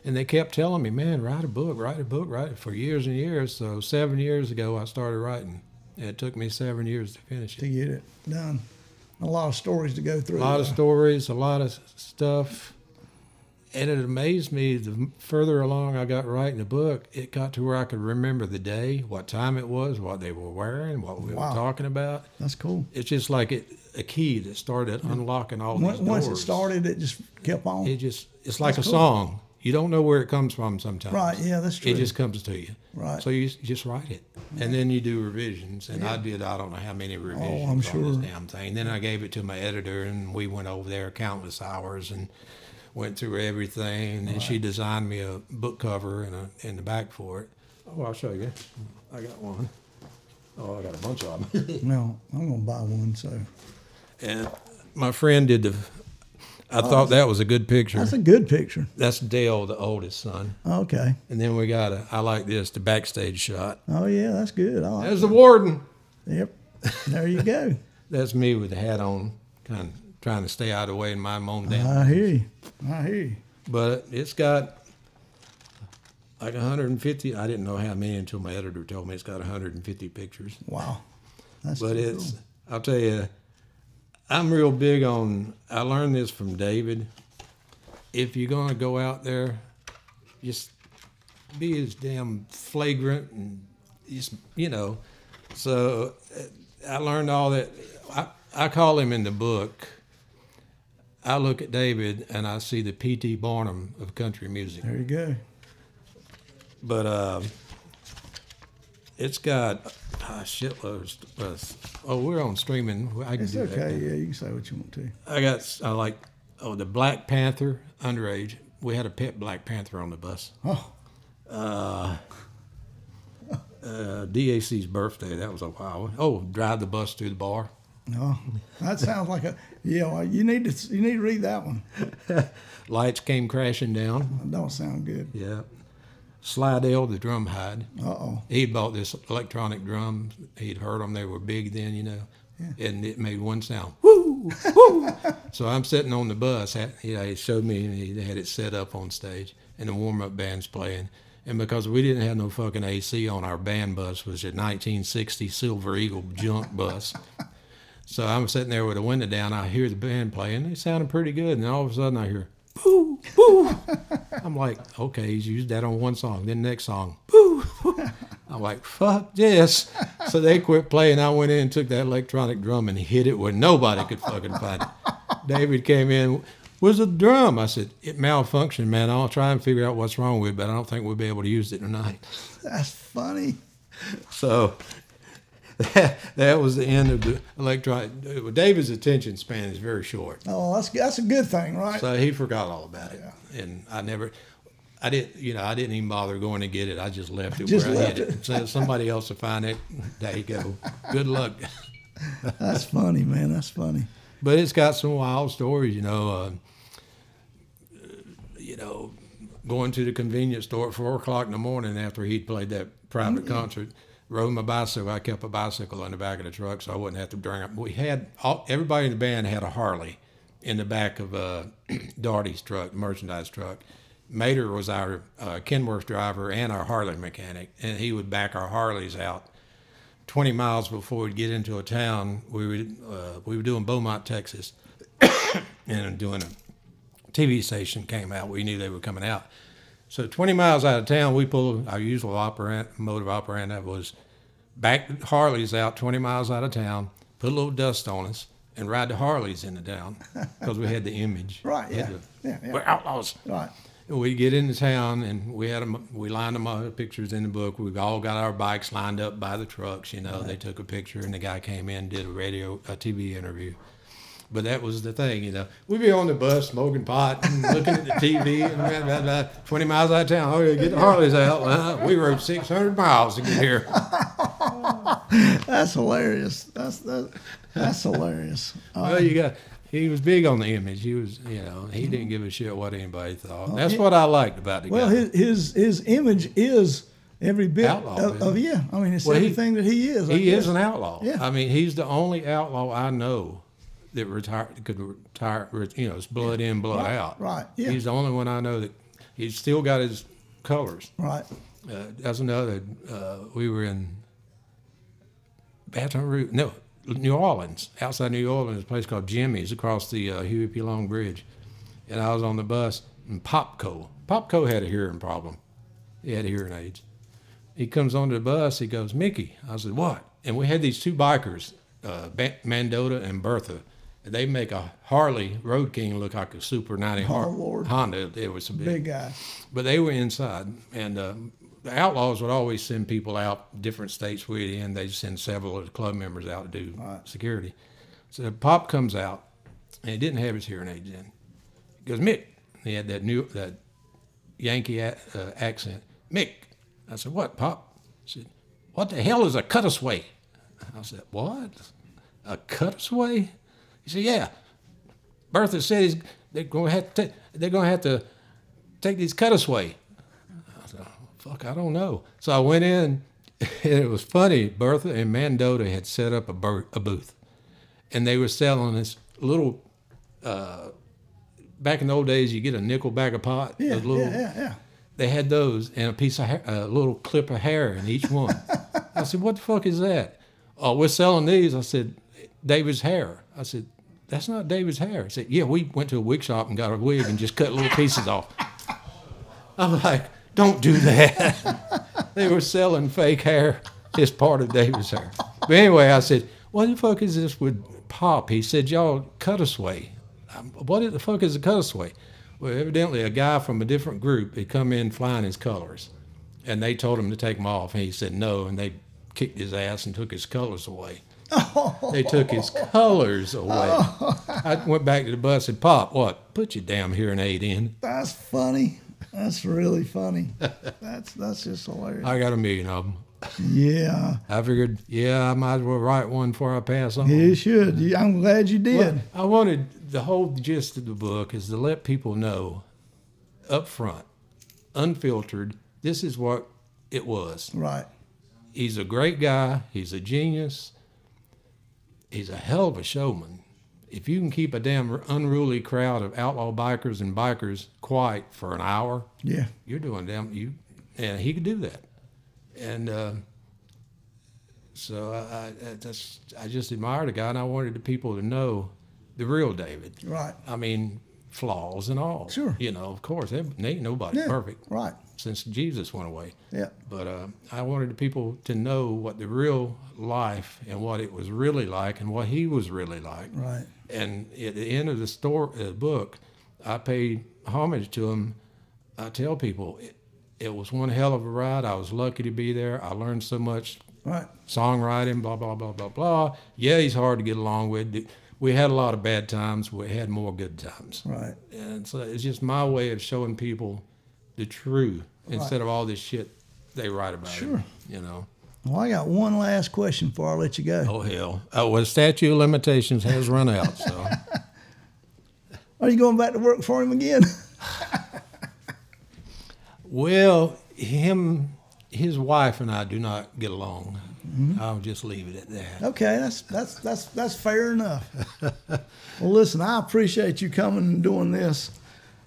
And they kept telling me, man, write a book, write a book, write it for years and years. So seven years ago I started writing. And it took me seven years to finish it. to get it done. A lot of stories to go through. A lot of stories, a lot of stuff. And it amazed me the further along I got writing the book, it got to where I could remember the day, what time it was, what they were wearing, what we Wow. were talking about. That's cool. it's just like it, a key that started unlocking all Once, these once it started, it just kept on. it just it's like That's a cool. song. You don't know where it comes from sometimes. Right, yeah, that's true. It just comes to you. Right. So you just write it, and then you do revisions. And I did I don't know how many oh, revisions on sure. this damn thing. Then I gave it to my editor, and we went over there countless hours and went through everything. And she designed me a book cover and a in the back for it. Oh, I'll show you. I got one. Oh, I got a bunch of them. no, I'm gonna buy one. So And my friend did the. I thought oh. that was a good picture. that's a good picture. That's Dale, the oldest son. Oh, okay. And then we got a. I like this, the backstage shot. Oh yeah, that's good. I like There's the warden. Yep. There you go. That's me with the hat on, kind of trying to stay out of the way and mind my own damn. I hear you. I hear you. But it's got like 150. I didn't know how many until my editor told me it's got 150 pictures. Wow. That's But cool. it's, I'll tell you, I'm real big on, I learned this from David. If you're going to go out there, just be as damn flagrant and just, you know. So uh, I learned all that. I, I call him in the book. I look at David and I see the P.T. Barnum of country music there you go. but uh, it's got uh, shitloads. Of, oh, we're on streaming. I can It's do that. okay. Yeah, you can say what you want to. I got I like oh the Black Panther underage. We had a pet Black Panther on the bus. Oh, Uh, uh, DAC's birthday. That was a while. Oh, drive the bus through the bar. No, that sounds like a yeah. Well, you need to you need to read that one. Lights came crashing down. That don't sound good. Yeah. Slidell, the drum hide. Uh oh. He'd bought this electronic drum. He'd heard them. They were big then, you know. Yeah. And it made one sound. Woo! Woo! so I'm sitting on the bus. Had, you know, he showed me, and he had it set up on stage, and the warm up band's playing. And because we didn't have no fucking AC on our band bus, was a 1960 Silver Eagle junk bus. So I'm sitting there with the window down. I hear the band playing. They sounded pretty good. And all of a sudden I hear, boo, boo. I'm like, okay, he's used that on one song. Then the next song, boo. boo. I'm like, fuck this. So they quit playing. I went in and took that electronic drum and hit it where nobody could fucking find it. David came in, where's the drum? I said, it malfunctioned, man. I'll try and figure out what's wrong with it, but I don't think we'll be able to use it tonight. That's funny. So that, that was the end of the electronic. David's attention span is very short. Oh, that's that's a good thing, right? So he forgot all about it, and I never, I didn't, you know, I didn't even bother going to get it. I just left it Just where I left hid it. So somebody else will find it. There you go. Good luck. That's funny, man. That's funny. But it's got some wild stories, you know. Uh, you know, going to the convenience store at four o'clock in the morning after he'd played that private concert. Rode my bicycle. I kept a bicycle in the back of the truck so I wouldn't have to bring up. We had all, everybody in the band had a Harley in the back of uh, Darty's truck, merchandise truck. Mater was our uh, Kenworth driver and our Harley mechanic, and he would back our Harleys out 20 miles before we'd get into a town. We would uh, we were doing Beaumont, Texas, and doing a TV station came out. We knew they were coming out. So 20 miles out of town, we pulled our usual operant, mode of operand that was back Harleys out 20 miles out of town, put a little dust on us, and ride the Harleys into town because we had the image. Right, yeah. the- Yeah, yeah. We're outlaws. Right. And we get into town and we had them, we lined them up, pictures in the book. We all got our bikes lined up by the trucks, you know. They took a picture and the guy came in, did a radio, a TV interview. But that was the thing, you know. We'd be on the bus smoking pot and looking at the TV and blah, blah, blah, 20 miles out of town. Oh, yeah, get the Harleys out. Well, we rode 600 miles to get here. That's hilarious. That's that, that's hilarious. Uh, Well, you got, he was big on the image. He was, you know, he didn't give a shit what anybody thought. That's what I liked about the well, guy. his his his image is every bit Outlaw, of, of yeah. I mean, it's Well, he- everything that he is. I He is an outlaw. Yeah. I mean, he's the only outlaw I know that retired could retire. You know, it's blood in, blood Right, out. right, yeah. He's the only one I know that he's still got his colors. right. Uh, that's another. Uh, we were in Baton Rouge, no, New Orleans, outside New Orleans, a place called Jimmy's across the uh, Huey P. Long Bridge, and I was on the bus, and Pop Coe, Popco had a hearing problem. He had hearing aids. He comes onto the bus. He goes, Mickey. I said, what? And we had these two bikers, uh, Mandota and Bertha. They make a Harley Road King look like a Super 90 Har- Oh, Honda. It was a Big guy. but they were inside, and uh, the outlaws would always send people out different states we'd in. They'd send several of the club members out to do security. So Pop comes out, and he didn't have his hearing aids in. He goes, Mick. He had that new that Yankee a- uh, accent. Mick. I said, what, Pop? He said, what the hell is a cutaway? I said, what? A cutaway? He said, yeah. Bertha said he's, they're going to have to. They're going to have to take these cutaway. I said, fuck, I don't know. So I went in, and it was funny. Bertha and Mandota had set up a, bur- a booth, and they were selling this little. Uh, back in the old days, you get a nickel bag of pot. Yeah, little, yeah, yeah, yeah. They had those and a piece of hair, a little clip of hair in each one. I said, "What the fuck is that?" Oh, we're selling these. I said, "David's hair." I said, "That's not David's hair." He said, "Yeah, we went to a wig shop and got a wig and just cut little pieces off." I'm like, "Don't do that." they were selling fake hair. It's part of David's hair. But anyway, I said, "What the fuck is this with Pop?" He said, "Y'all cut us way." What the fuck is a cutaway? Well, evidently a guy from a different group had come in flying his colors, and they told him to take them off, and he said no, and they kicked his ass and took his colors away. Oh. They took his colors away. Oh. I went back to the bus and Pop, what? Put your damn hearing aid in. That's funny. That's really funny. That's that's just hilarious. I got a million of them. Yeah. I figured, yeah, I might as well write one before I pass on. You should. You- I'm glad you did. Well, I wanted the whole gist of the book is to let people know up front, unfiltered, this is what it was. Right. He's a great guy, he's a genius, he's a hell of a showman. If you can keep a damn unruly crowd of outlaw bikers and bikers quiet for an hour, Yeah. you're doing damn you and he could do that and uh, so I, I, just I just admired the guy and I wanted the people to know the real David Right. I mean flaws and all Sure. you know of course ain't nobody Yeah. perfect Right. since Jesus went away Yeah. but uh, I wanted the people to know what the real life and what it was really like and what he was really like Right. and at the end of the store uh, book, I pay homage to him. I tell people it, it was one hell of a ride. I was lucky to be there. I learned so much Right. songwriting, blah blah blah blah blah. Yeah, he's hard to get along with. We had a lot of bad times. We had more good times. Right. And so it's just my way of showing people the truth instead of all this shit they write about. Sure. Him, you know. Well, I got one last question before I let you go. Oh hell. Oh well, statute of limitations has run out. So. Are you going back to work for him again? Well, him, his wife and I do not get along. Mm-hmm. I'll just leave it at that. okay, that's that's that's that's fair enough. well, listen, I appreciate you coming and doing this.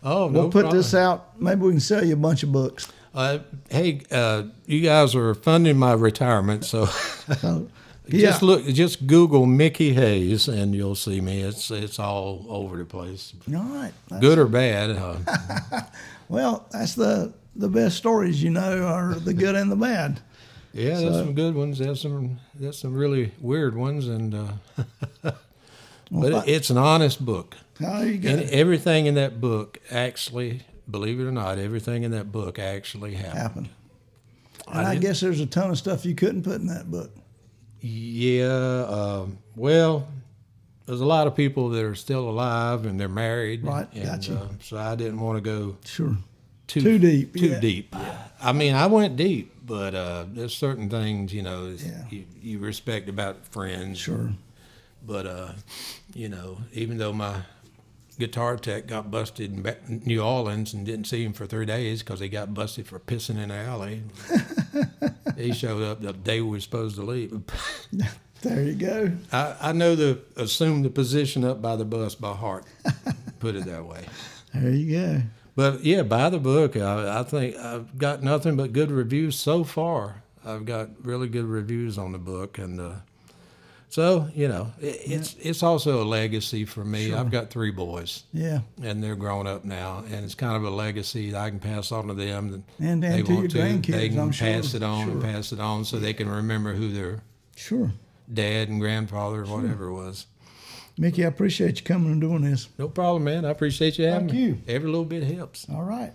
Oh, no We'll put problem. this out. Maybe we can sell you a bunch of books. Uh, hey, uh, you guys are funding my retirement, so So, yeah. just look, just Google Mickey Hayes, and you'll see me. It's it's all over the place, All right. That's- good or bad. Well, that's the the best stories you know are the good and the bad. yeah, there's some good ones. There's some there's some really weird ones, and uh, but Well, it, it's an honest book. How you go? And everything in that book actually, believe it or not, everything in that book actually happened. Happen. And I did- guess there's a ton of stuff you couldn't put in that book. Yeah, um, well, there's a lot of people that are still alive and they're married. Right, and, gotcha. uh, so I didn't want to go Sure. too Too deep, Too yeah. deep. I mean, I went deep, but uh, there's certain things you know Yeah. you, you respect about friends. Sure. But uh, you know, even though my guitar tech got busted in New Orleans and didn't see him for three days because he got busted for pissing in the alley. he showed up the day we were supposed to leave. There you go. I, I know the assume the position up by the bus by heart. Put it that way. There you go. But yeah, buy the book. I, I think I've got nothing but good reviews so far. I've got really good reviews on the book, and uh, so you know, it, it's it's also a legacy for me. I've got three boys, Yeah. and they're grown up now, and it's kind of a legacy that I can pass on to them. And- and they to your want grandkids, they can I'm pass sure. it on and pass it on, so they can remember who their Sure. dad and grandfather, or whatever it was. Mickey, I appreciate you coming and doing this. No problem, man. I appreciate you having Thank me. you. Every little bit helps. All right.